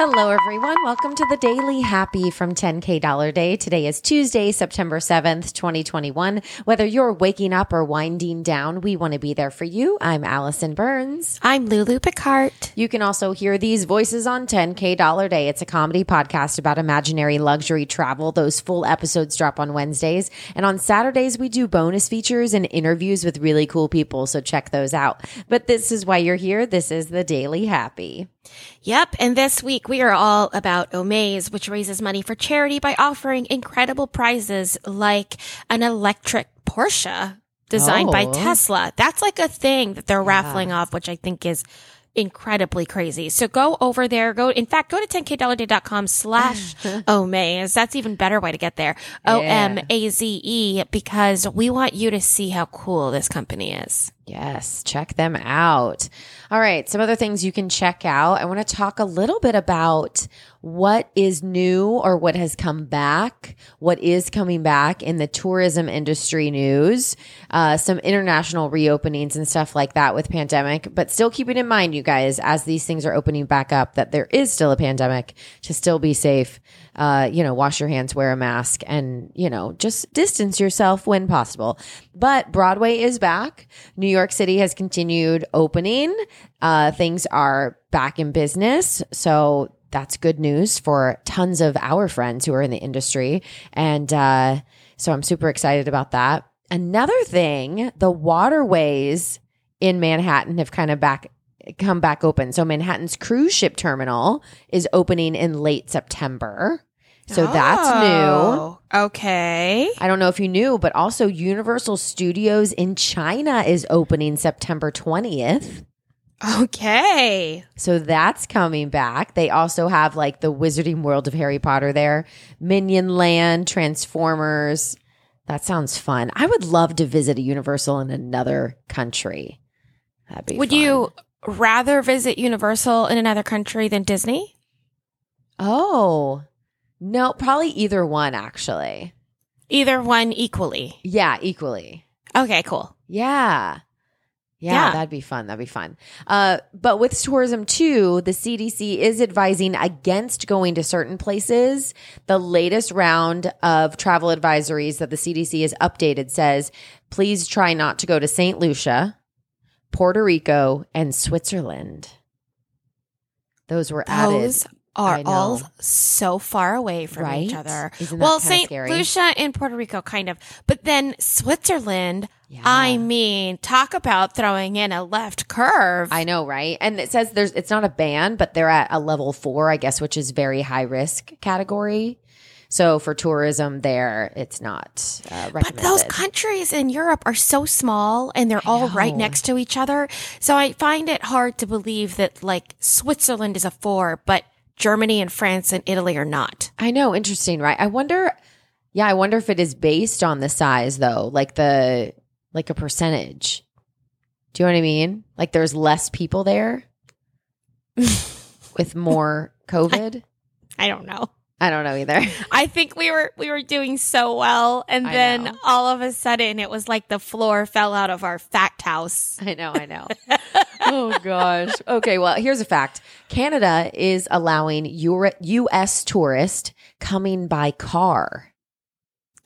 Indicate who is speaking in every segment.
Speaker 1: Hello, everyone. Welcome to the Daily Happy from 10K Dollar Day. Today is Tuesday, September 7th, 2021. Whether you're waking up or winding down, we want to be there for you. I'm Alison Burns.
Speaker 2: I'm Lulu Picard.
Speaker 1: You can also hear these voices on 10K Dollar Day. It's a comedy podcast about imaginary luxury travel. Those full episodes drop on Wednesdays. And on Saturdays, we do bonus features and interviews with really cool people. So check those out. But this is why you're here. This is the Daily Happy.
Speaker 2: Yep. And this week we are all about Omaze, which raises money for charity by offering incredible prizes like an electric Porsche designed by
Speaker 1: Oh.
Speaker 2: Tesla. That's like a thing that they're raffling off, which I think is incredibly crazy. So go over there. Go, in fact, go to 10kdollarday.com slash Omaze. That's even better way to get there. O-M-A-Z-E because we want you to see how cool this company is.
Speaker 1: Yes, check them out. All right, some other things you can check out. I want to talk a little bit about what is new or what has come back, what is coming back in the tourism industry news, uh, some international reopenings and stuff like that with pandemic. But still keeping in mind, you guys, as these things are opening back up, that there is still a pandemic to still be safe. Uh, you know, wash your hands, wear a mask, and, you know, just distance yourself when possible. But Broadway is back. New York City has continued opening. Uh, things are back in business. So that's good news for tons of our friends who are in the industry. And uh, so I'm super excited about that. Another thing, the waterways in Manhattan have kind of back come back open. So Manhattan's cruise ship terminal is opening in late September. So that's new.
Speaker 2: Oh, Okay.
Speaker 1: I don't know if you knew, but also Universal Studios in China is opening September 20th.
Speaker 2: Okay.
Speaker 1: So that's coming back. They also have like the Wizarding World of Harry Potter there, Minion Land, Transformers. That sounds fun. I would love to visit a Universal in another country. That'd be
Speaker 2: Would
Speaker 1: fun.
Speaker 2: you rather visit Universal in another country than Disney?
Speaker 1: Oh, no, probably either one actually.
Speaker 2: Either one equally.
Speaker 1: Yeah, equally.
Speaker 2: Okay, cool.
Speaker 1: Yeah. Yeah,
Speaker 2: Yeah.
Speaker 1: that'd be fun. That'd be fun. Uh, but with tourism too, the CDC is advising against going to certain places. The latest round of travel advisories that the CDC has updated says, please try not to go to St. Lucia, Puerto Rico, and Switzerland. Those were added.
Speaker 2: Those
Speaker 1: I
Speaker 2: are all so far away from
Speaker 1: Right?
Speaker 2: each other. Well, St. Lucia and Puerto Rico, kind of. But then Switzerland,
Speaker 1: Yeah.
Speaker 2: I mean, talk about throwing in a left curve.
Speaker 1: I know, right? And it says there's it's not a ban, but they're at a level four, I guess, which is very high risk category. So for tourism, there it's not uh,
Speaker 2: But those countries in Europe are so small and they're all right next to each other. So I find it hard to believe that like Switzerland is a four, but Germany and France and Italy are not.
Speaker 1: I know, interesting, right? I wonder. Yeah, I wonder if it is based on the size, though, like the like a percentage. Do you know what I mean? Like there's less people there with more COVID.
Speaker 2: I don't know.
Speaker 1: I don't know either.
Speaker 2: I think we were we were doing so well and
Speaker 1: I
Speaker 2: then
Speaker 1: know.
Speaker 2: all of a sudden it was like the floor fell out of our fact house.
Speaker 1: I know, I know. oh gosh. Okay, well, here's a fact. Canada is allowing Euro- US tourists coming by car.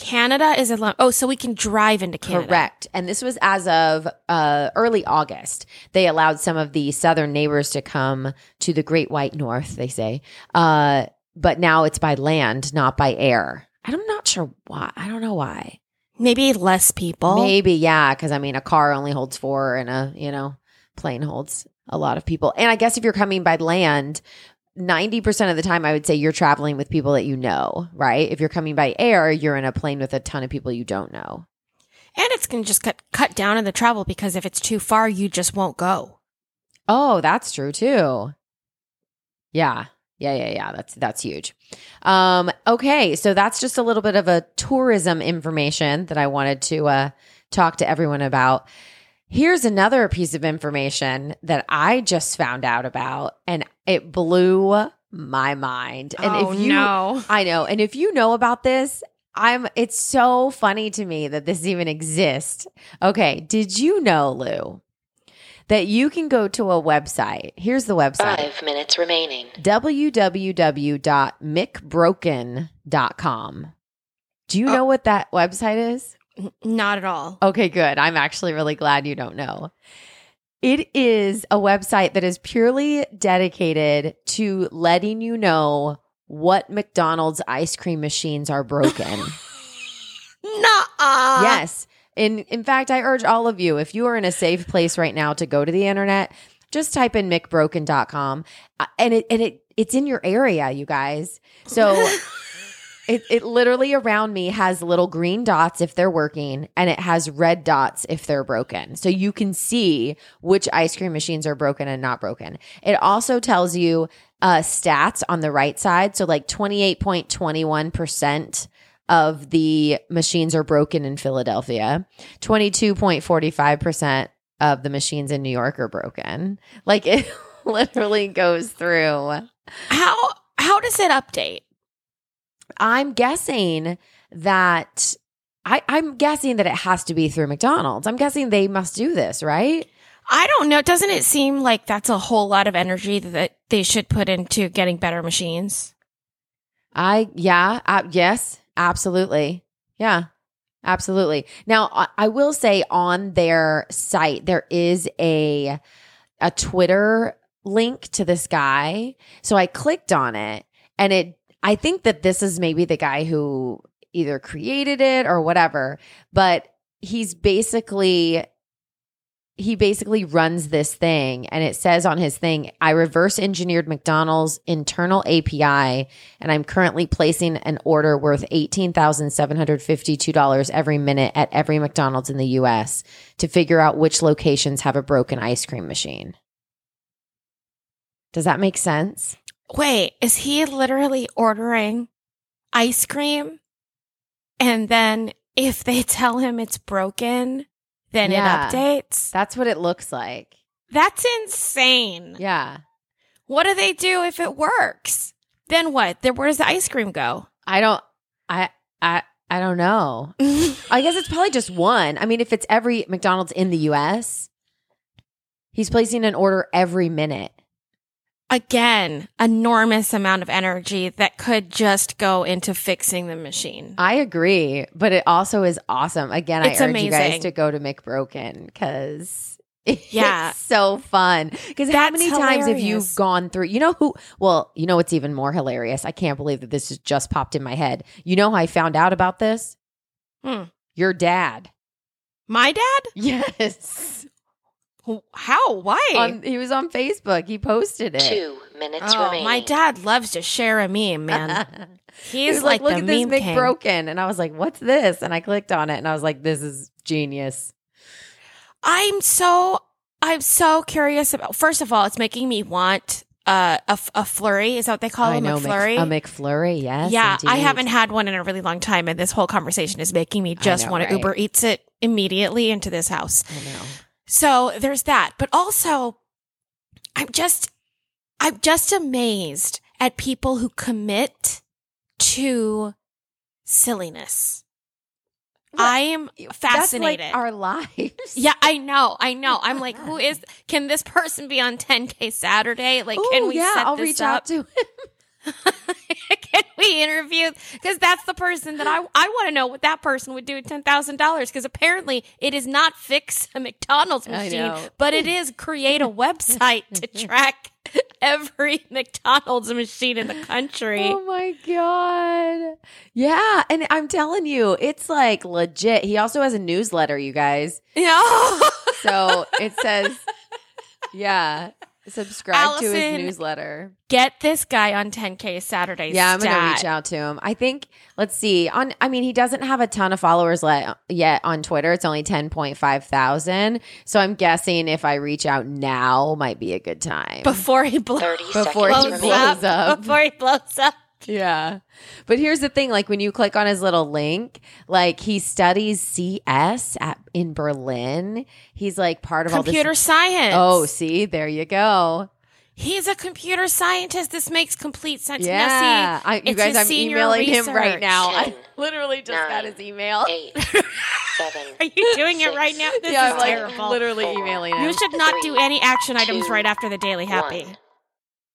Speaker 2: Canada is a oh so we can drive into Canada.
Speaker 1: Correct. And this was as of uh, early August. They allowed some of the southern neighbors to come to the Great White North, they say. Uh, but now it's by land, not by air. I'm not sure why. I don't know why.
Speaker 2: Maybe less people.
Speaker 1: Maybe, yeah, because I mean, a car only holds four, and a you know plane holds a lot of people. And I guess if you're coming by land, ninety percent of the time, I would say you're traveling with people that you know, right? If you're coming by air, you're in a plane with a ton of people you don't know.
Speaker 2: And it's going to just cut cut down on the travel because if it's too far you just won't go.
Speaker 1: Oh, that's true too. Yeah. Yeah, yeah, yeah. That's that's huge. Um, okay, so that's just a little bit of a tourism information that I wanted to uh talk to everyone about. Here's another piece of information that I just found out about, and it blew my mind. And
Speaker 2: Oh,
Speaker 1: if you
Speaker 2: no.
Speaker 1: I know, and if you know about this, I'm it's so funny to me that this even exists. Okay, did you know, Lou, that you can go to a website. Here's the website
Speaker 3: Five minutes remaining.
Speaker 1: www.mcbroken.com. Do you oh. know what that website is?
Speaker 2: Not at all.
Speaker 1: Okay, good. I'm actually really glad you don't know. It is a website that is purely dedicated to letting you know what McDonald's ice cream machines are broken.
Speaker 2: Nuh-uh.
Speaker 1: yes. In in fact, I urge all of you, if you are in a safe place right now to go to the internet, just type in mcbroken.com uh, and it and it it's in your area, you guys. So it it literally around me has little green dots if they're working and it has red dots if they're broken. So you can see which ice cream machines are broken and not broken. It also tells you uh stats on the right side, so like 28.21% of the machines are broken in Philadelphia. 22.45% of the machines in New York are broken. Like it literally goes through.
Speaker 2: How how does it update?
Speaker 1: I'm guessing that I, I'm guessing that it has to be through McDonald's. I'm guessing they must do this, right?
Speaker 2: I don't know. Doesn't it seem like that's a whole lot of energy that they should put into getting better machines?
Speaker 1: I yeah, uh, yes, absolutely. Yeah. Absolutely. Now, I, I will say on their site there is a a Twitter link to this guy. So I clicked on it and it I think that this is maybe the guy who either created it or whatever, but he's basically he basically runs this thing and it says on his thing i reverse engineered mcdonald's internal api and i'm currently placing an order worth $18752 every minute at every mcdonald's in the us to figure out which locations have a broken ice cream machine. Does that make sense
Speaker 2: Wait, is he literally ordering ice cream? And then if they tell him it's broken, then
Speaker 1: Yeah.
Speaker 2: it updates?
Speaker 1: that's what it looks like
Speaker 2: That's insane.
Speaker 1: yeah
Speaker 2: What do they do if it works? Then what? Then where does the ice cream go?
Speaker 1: i don't i i i don't know I guess it's probably just one. I mean, if it's every McDonald's in the US, he's placing an order every minute.
Speaker 2: Again, enormous amount of energy that could just go into fixing the machine.
Speaker 1: I agree, but it also is awesome. Again,
Speaker 2: It's
Speaker 1: I urge you guys
Speaker 2: amazing.
Speaker 1: to go to McBroken because it's
Speaker 2: Yeah.
Speaker 1: so fun. Because how many times have you gone through? You know who? Well, you know what's even more hilarious? I can't believe that this has just popped in my head. You know how I found out about this?
Speaker 2: Hmm.
Speaker 1: Your dad.
Speaker 2: My dad?
Speaker 1: Yes.
Speaker 2: How? Why?
Speaker 1: on, he was on Facebook. He posted it.
Speaker 3: Two minutes
Speaker 2: oh,
Speaker 3: remaining.
Speaker 2: my dad loves to share a meme, man.
Speaker 1: He
Speaker 2: He's
Speaker 1: was
Speaker 2: like,
Speaker 1: like, look
Speaker 2: the
Speaker 1: at this
Speaker 2: meme king.
Speaker 1: McBroken. And I was like, what's this? And I clicked on it and I was like, this is genius.
Speaker 2: I'm so I'm so curious about. First of all, it's making me want uh, a f- a flurry. Is that what they call
Speaker 1: I
Speaker 2: them?
Speaker 1: know,
Speaker 2: a
Speaker 1: Mc-
Speaker 2: flurry.
Speaker 1: a McFlurry, yes.
Speaker 2: yeah, I haven't had one in a really long time, and this whole conversation is making me just
Speaker 1: know,
Speaker 2: want to? Uber Eats it immediately into this house.
Speaker 1: I know.
Speaker 2: So there's that, but also, I'm just I'm just amazed at people who commit to silliness.
Speaker 1: What?
Speaker 2: I'm fascinated.
Speaker 1: That's like our lives.
Speaker 2: Yeah, I know, I know. I'm like, who is? Can this person be on 10K Saturday? Like, can we
Speaker 1: yeah,
Speaker 2: set
Speaker 1: I'll
Speaker 2: this
Speaker 1: reach
Speaker 2: up?
Speaker 1: out to him.
Speaker 2: interview? Because that's the person that I I want to know what that person would do at ten thousand dollars. Because apparently, it is not fix a McDonald's machine, but it is create a website to track every McDonald's machine in the country.
Speaker 1: Oh my God. Yeah. And I'm telling you, it's like legit. He also has a newsletter, you guys.
Speaker 2: Yeah.
Speaker 1: So it says, yeah, subscribe to his newsletter.
Speaker 2: Get this guy on 10K Saturday.
Speaker 1: Yeah, I'm going to reach out to him. I think, let's see. On, I mean, he doesn't have a ton of followers le- yet on Twitter. It's only 10.5 thousand. So I'm guessing if I reach out now might be a good time.
Speaker 2: before he blows.
Speaker 1: Before he
Speaker 2: blows
Speaker 3: remaining.
Speaker 1: blows
Speaker 2: up,
Speaker 1: up.
Speaker 2: Before he blows up.
Speaker 1: Yeah. But here's the thing like when you click on his little link, like he studies CS at in Berlin. He's like part of all
Speaker 2: Computer
Speaker 1: this
Speaker 2: science.
Speaker 1: Oh, see, there you go.
Speaker 2: He's a computer scientist. This makes complete sense.
Speaker 1: Yeah,
Speaker 2: Nessie,
Speaker 1: I, you
Speaker 2: it's
Speaker 1: guys, I'm
Speaker 2: senior
Speaker 1: emailing him right
Speaker 2: research.
Speaker 1: now. I literally just got his email.
Speaker 3: Eight, seven,
Speaker 2: Are you doing it right now? This
Speaker 1: yeah,
Speaker 2: is
Speaker 1: I'm like
Speaker 2: terrible.
Speaker 1: literally emailing him.
Speaker 2: you should not do any action items
Speaker 3: two,
Speaker 2: right after the Daily Happy.
Speaker 3: one.